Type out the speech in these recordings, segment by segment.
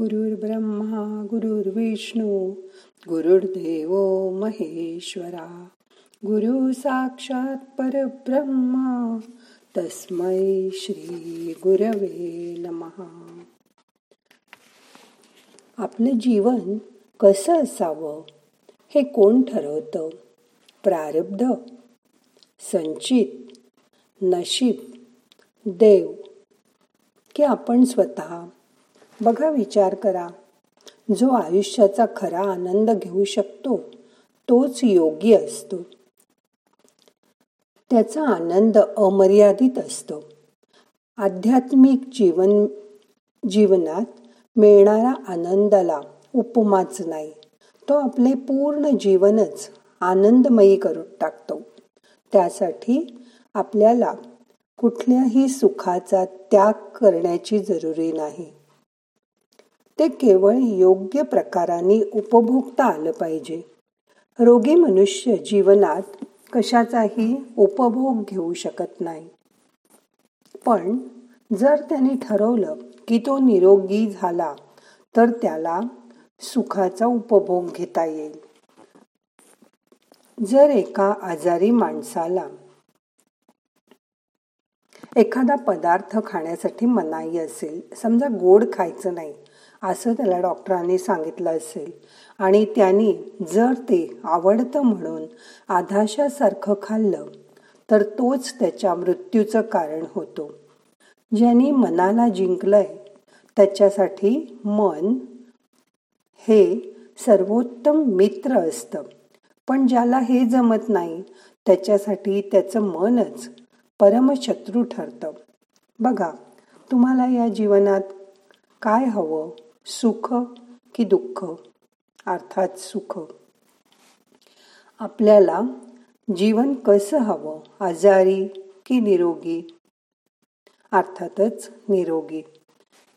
गुरुर्ब्रह्मा गुरुर्विष्णू गुरुर्देव महेश्वरा। गुरु साक्षात परब्रह्मा तस्मै श्री गुरवे नमहा आपलं जीवन कसं असावं हे कोण ठरवतं? प्रारब्ध संचित नशीब देव की आपण स्वतः? बघा विचार करा. जो आयुष्याचा खरा आनंद घेऊ शकतो तोच योग्य असतो. त्याचा आनंद अमर्यादित असतो. आध्यात्मिक जीवन जीवनात मिळणारा आनंदाला उपमाच नाही. तो आपले पूर्ण जीवनच आनंदमयी करून टाकतो. त्यासाठी आपल्याला कुठल्याही सुखाचा त्याग करण्याची जरुरी नाही. ते केवळ योग्य प्रकाराने उपभोगता आलं पाहिजे. रोगी मनुष्य जीवनात कशाचाही उपभोग घेऊ शकत नाही. पण जर त्याने ठरवलं की तो निरोगी झाला तर त्याला सुखाचा उपभोग घेता येईल. जर एका आजारी माणसाला एखादा पदार्थ खाण्यासाठी मनाई असेल समजा गोड खायचं नाही असं त्याला डॉक्टरांनी सांगितलं असेल. आणि त्यांनी जर ते आवडतं म्हणून आधाशासारखं खाल्लं तर तोच त्याच्या मृत्यूचं कारण होतो. ज्यांनी मनाला जिंकलंय त्याच्यासाठी मन हे सर्वोत्तम मित्र असतं. पण ज्याला हे जमत नाही त्याच्यासाठी त्याचं मनच परमशत्रू ठरतं. बघा तुम्हाला या जीवनात काय हवं? सुख की दुःख? अर्थात सुख. आपल्याला जीवन कसं हवं? आजारी की निरोगी? अर्थातच निरोगी.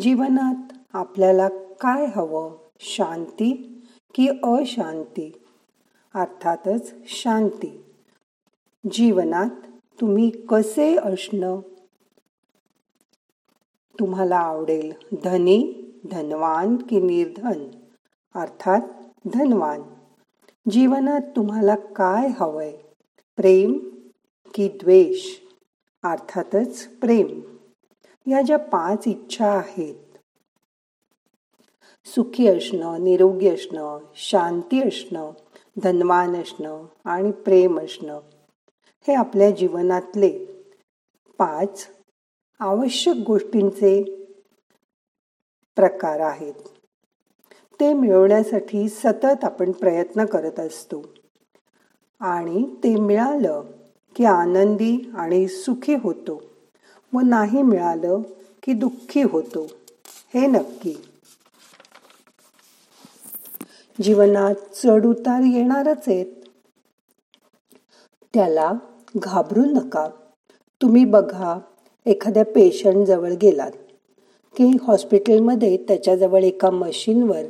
जीवनात आपल्याला काय हवं? शांती की अशांती? अर्थातच शांती. जीवनात तुम्ही कसे असणं? तुम्हाला आवडेल धनी धनवान की निर्धन अर्थात धनवान. जीवनात तुम्हाला काय हवंय? प्रेम की द्वेष अर्थातच प्रेम. या ज्या पाच इच्छा आहेत सुखी असणं निरोगी असणं शांती असणं धनवान असणं आणि प्रेम असणं हे आपल्या जीवनातले पाच आवश्यक गोष्टींचे प्रकार आहेत. ते मिळवण्यासाठी सतत आपण प्रयत्न करत असतो. आणि ते मिळालं की आनंदी आणि सुखी होतो. व नाही मिळालं की दुःखी होतो. हे नक्की. जीवनात चढ उतार येणारच आहेत. त्याला घाबरू नका. तुम्ही बघा एखाद्या पेशंट जवळ गेलात. की हॉस्पिटलमध्ये त्याच्याजवळ एका मशीनवर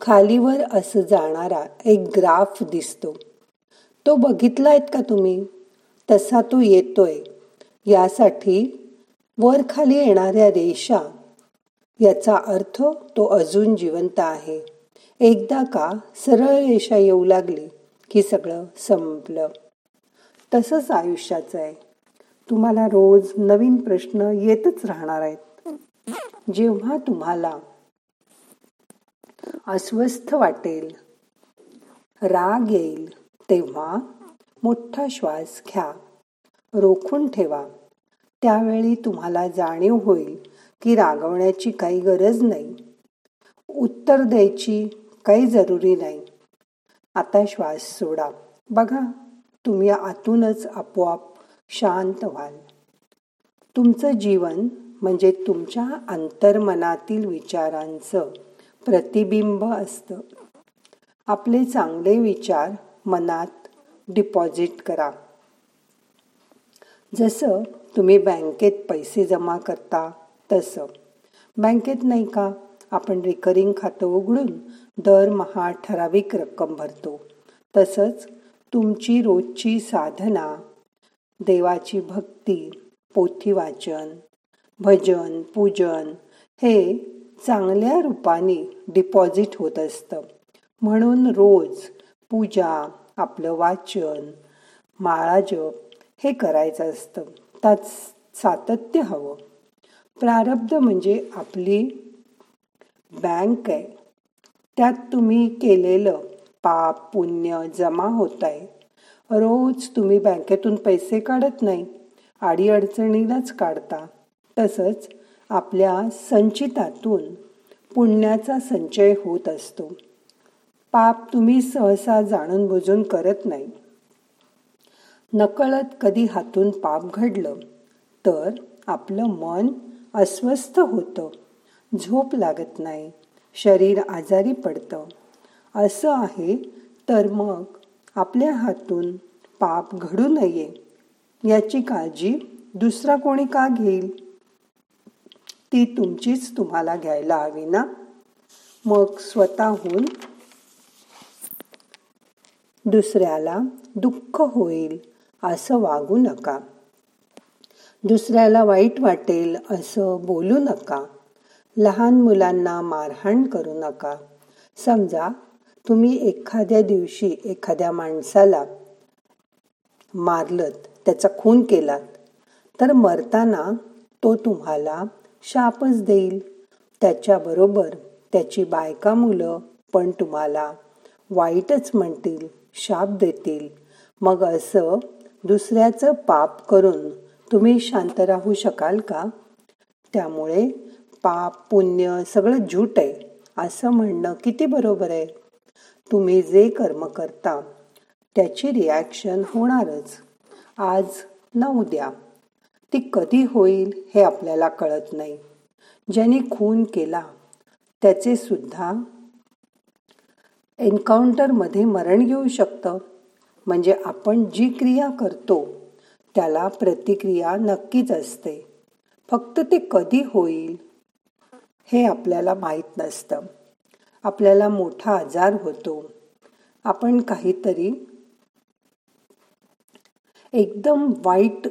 खालीवर असं जाणारा एक ग्राफ दिसतो. तो बघितलायत का तुम्ही? तसा तो येतोय. यासाठी वर खाली येणाऱ्या रेषा याचा अर्थ तो अजून जिवंत आहे. एकदा का सरळ रेषा येऊ लागली की सगळं संपलं. तसंच आयुष्याचं आहे. तुम्हाला रोज नवीन प्रश्न येतच राहणार आहेत. जेव्हा तुम्हाला अस्वस्थ वाटेल राग येईल तेव्हा मोठा श्वास घ्या. रोखून ठेवा. त्यावेळी तुम्हाला जाणीव होईल की रागवण्याची काही गरज नाही. उत्तर द्यायची काही जरुरी नाही. आता श्वास सोडा. बघा तुम्ही आतूनच आपोआप शांत व्हाल. तुमचं जीवन म्हणजे तुमच्या अंतर्मनातील विचारांचं प्रतिबिंब असतं. आपले चांगले विचार मनात डिपॉझिट करा. जसं तुम्ही बँकेत पैसे जमा करता तसं. बँकेत नाही का? आपण रिकरिंग खातं उघडून दरमहा ठराविक रक्कम भरतो. तसंच तुमची रोजची साधना देवाची भक्ती पोथी वाचन भजन पूजन हे चांगल्या रूपाने डिपॉझिट होत असतं. म्हणून रोज पूजा आपलं वाचन माळा जप हे करायचं असतं. त्यात सातत्य हवं. प्रारब्ध म्हणजे आपली बँक आहे. त्यात तुम्ही केलेलं पाप पुण्य जमा होत आहे रोज तुम्ही बँकेतून पैसे काढत नाही. अडीअडचणीलाच काढता. तसंच आपल्या संचितातून पुण्याचा संचय होत असतो. पाप तुम्ही सहसा जाणून बुजून करत नाही. नकळत कधी हातून पाप घडलं तर आपलं मन अस्वस्थ होतं. झोप लागत नाही शरीर आजारी पडतं. असं आहे तर मग आपल्या हातून पाप घडू नये याची काळजी दुसरा कोणी का घेईल? ती तुमचीच तुम्हाला घ्यायला हवी ना? मग स्वतःहून दुसऱ्याला दुःख होईल असं वागू नका. दुसऱ्याला वाईट वाटेल असं बोलू नका. लहान मुलांना मारहाण करू नका. समजा तुम्ही एखाद्या दिवशी एखाद्या माणसाला मारलत त्याचा खून केलात तर मरताना तो तुम्हाला शापच देईल. त्याच्याबरोबर त्याची बायका मुलं पण तुम्हाला वाईटच म्हणतील शाप देतील. मग असं दुसऱ्याचं पाप करून तुम्ही शांत राहू शकाल का? त्यामुळे पाप पुण्य सगळं झूट आहे. असं म्हणणं किती बरोबर आहे? तुम्ही जे कर्म करता त्याची रिॲक्शन होणारच. आज न उद्या. ती कधी होईल हे आपल्याला कळत नाही. ज्याने खून केला त्याचे सुद्धा एन्काउंटरमध्ये मरण घेऊ शकतं. म्हणजे आपण जी क्रिया करतो त्याला प्रतिक्रिया नक्कीच असते. फक्त ते कधी होईल हे आपल्याला माहीत नसतं. आपल्याला मोठा आजार होतो. आपण काहीतरी एकदम वाईट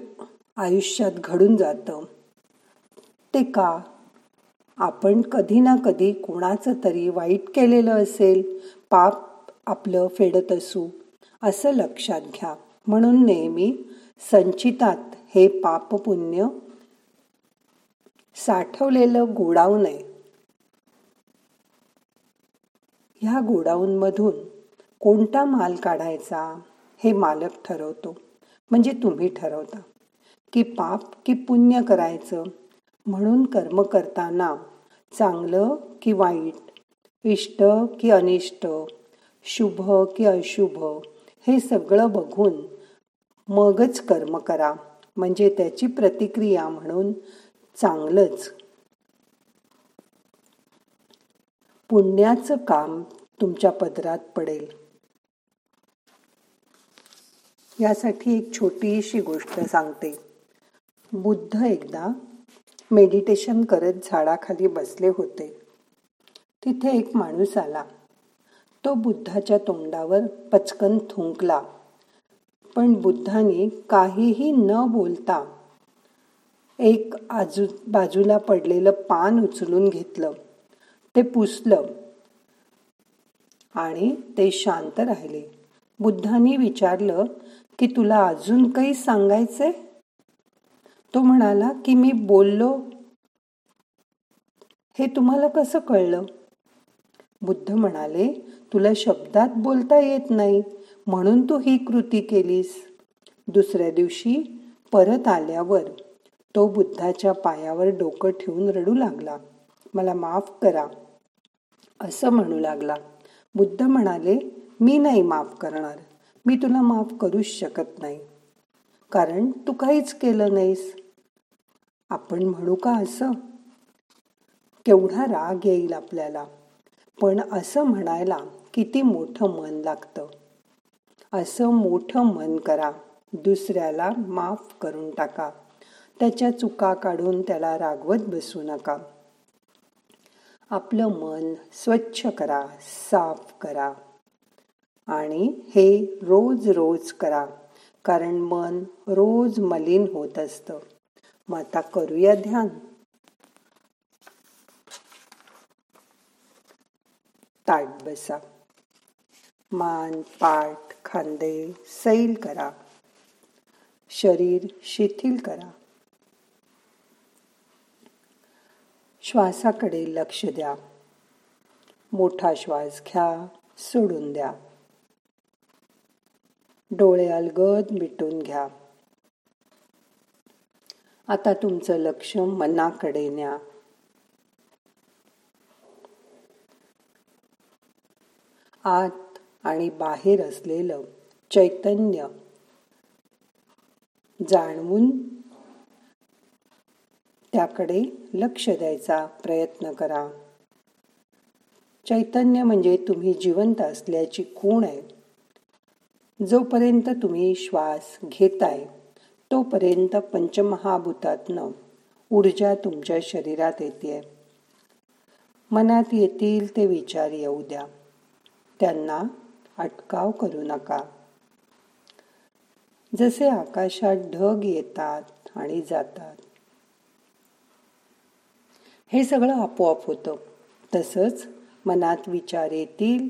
आयुष्यात घडून जातं. ते का? आपण कधी ना कधी कोणाचं तरी वाईट केलेलं असेल पाप आपलं फेडत असू असं लक्षात घ्या. म्हणून नेहमी संचितात हे पाप पुण्य साठवलेलं गोडाऊ नये ह्या गोडाऊनमधून कोणता माल काढायचा हे मालक ठरवतो. म्हणजे तुम्ही ठरवता. की पाप की पुण्य करायचं. म्हणून कर्म करताना चांगलं की वाईट इष्ट की अनिष्ट शुभ की अशुभ हे सगळं बघून मगच कर्म करा. म्हणजे त्याची प्रतिक्रिया म्हणून चांगलंच. पुण्याचं काम तुमच्या पदरात पडेल. यासाठी एक छोटीशी गोष्ट सांगते. बुद्ध एकदा मेडिटेशन करत झाडाखाली बसले होते. तिथे एक माणूस आला. तो बुद्धाच्या तोंडावर पचकन थुंकला. पण बुद्धाने काहीही न बोलता एक आजू बाजूला पडलेलं पान उचलून घेतलं. ते पुसलं आणि ते शांत राहिले. बुद्धाने विचारलं की तुला अजून काही सांगायचंय? तो म्हणाला की मी बोललो. हे तुम्हाला कसं कळलं? बुद्ध म्हणाले तुला शब्दात बोलता येत नाही म्हणून तू ही कृती केलीस. दुसऱ्या दिवशी परत आल्यावर तो बुद्धाच्या पायावर डोकं ठेवून रडू लागला. मला माफ करा. असं म्हणू लागला. बुद्ध म्हणाले मी नाही माफ करणार. मी तुला माफ करूच शकत नाही. कारण तू काहीच केलं नाहीस. आपण म्हणू का असं? केवढा राग येईल आपल्याला. पण असं म्हणायला किती मोठं मन लागतं. असं मोठं मन करा. दुसऱ्याला माफ करून टाका. त्याच्या चुका काढून त्याला रागवत बसू नका. आपलं मन स्वच्छ करा साफ करा. आणि हे रोज रोज करा. कारण मन रोज मलिन होत असतं. मग आता करूया ध्यान. ताट बसा. मान पाठ खांदे सैल करा. शरीर शिथिल करा. श्वासाकडे लक्ष द्या. मोठा श्वास घ्या सोडून द्या. डोळे अलगद मिटून घ्या. आता तुमचं लक्ष मनाकडे न्या. आत आणि बाहेर असलेलं चैतन्य जाणवून त्याकडे लक्ष द्यायचा प्रयत्न करा. चैतन्य म्हणजे तुम्ही जिवंत असल्याची खूण आहे. जोपर्यंत तुम्ही श्वास घेताय तोपर्यंत पंचमहाभूतातनं ऊर्जा तुमच्या शरीरात येते मनात येतील ते विचार येऊ द्या. त्यांना अटकाव करू नका. जसे आकाशात ढग येतात आणि जातात. हे सगळं आपोआप होतं. तसंच मनात विचार येतील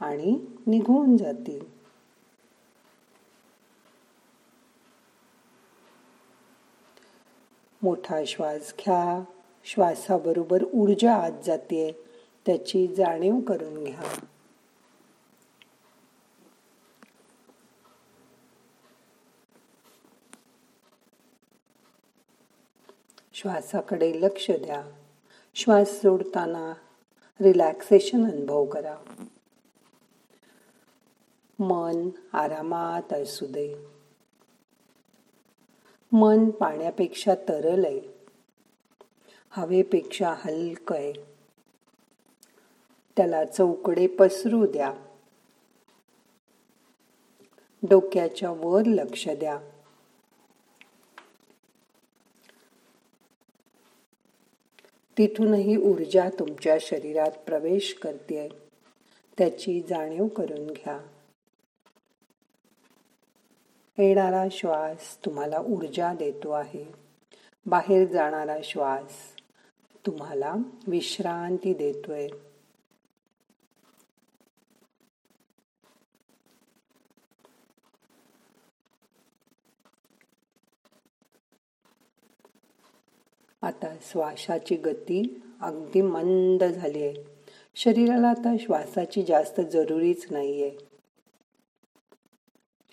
आणि निघून जातील. मोठा श्वास घ्या. श्वासाबरोबर ऊर्जा आत जाते. त्याची जाणीव करून घ्या. श्वासाकडे लक्ष द्या. श्वास सोडताना रिलॅक्सेशन अनुभव करा. मन आरामात असू दे. मन पाण्यापेक्षा तरल आहे. हवेपेक्षा हलक आहे. त्याला चौकडे पसरू द्या. डोक्याच्या वर लक्ष द्या. तिथूनही ऊर्जा तुमच्या शरीरात प्रवेश करते त्याची जाणीव करून घ्या. येणारा श्वास तुम्हाला ऊर्जा देतो आहे. बाहेर जाणारा श्वास तुम्हाला विश्रांती देतोय. आता श्वासाची गती अगदी मंद झाली आहे. शरीराला आता श्वासाची जास्त जरुरीच नाही आहे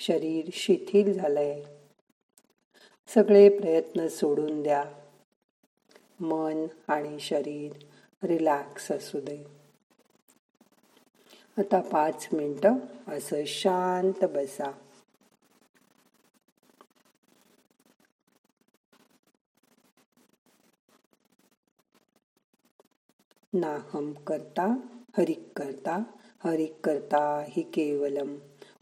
शरीर शिथिल झालंय. सगळे प्रयत्न सोडून द्या. मन आणि शरीर रिलॅक्स असू दे. आता पाच मिनिटं असं शांत बसा. नाहम करता हरिक करता हरिक करता हि केवलम.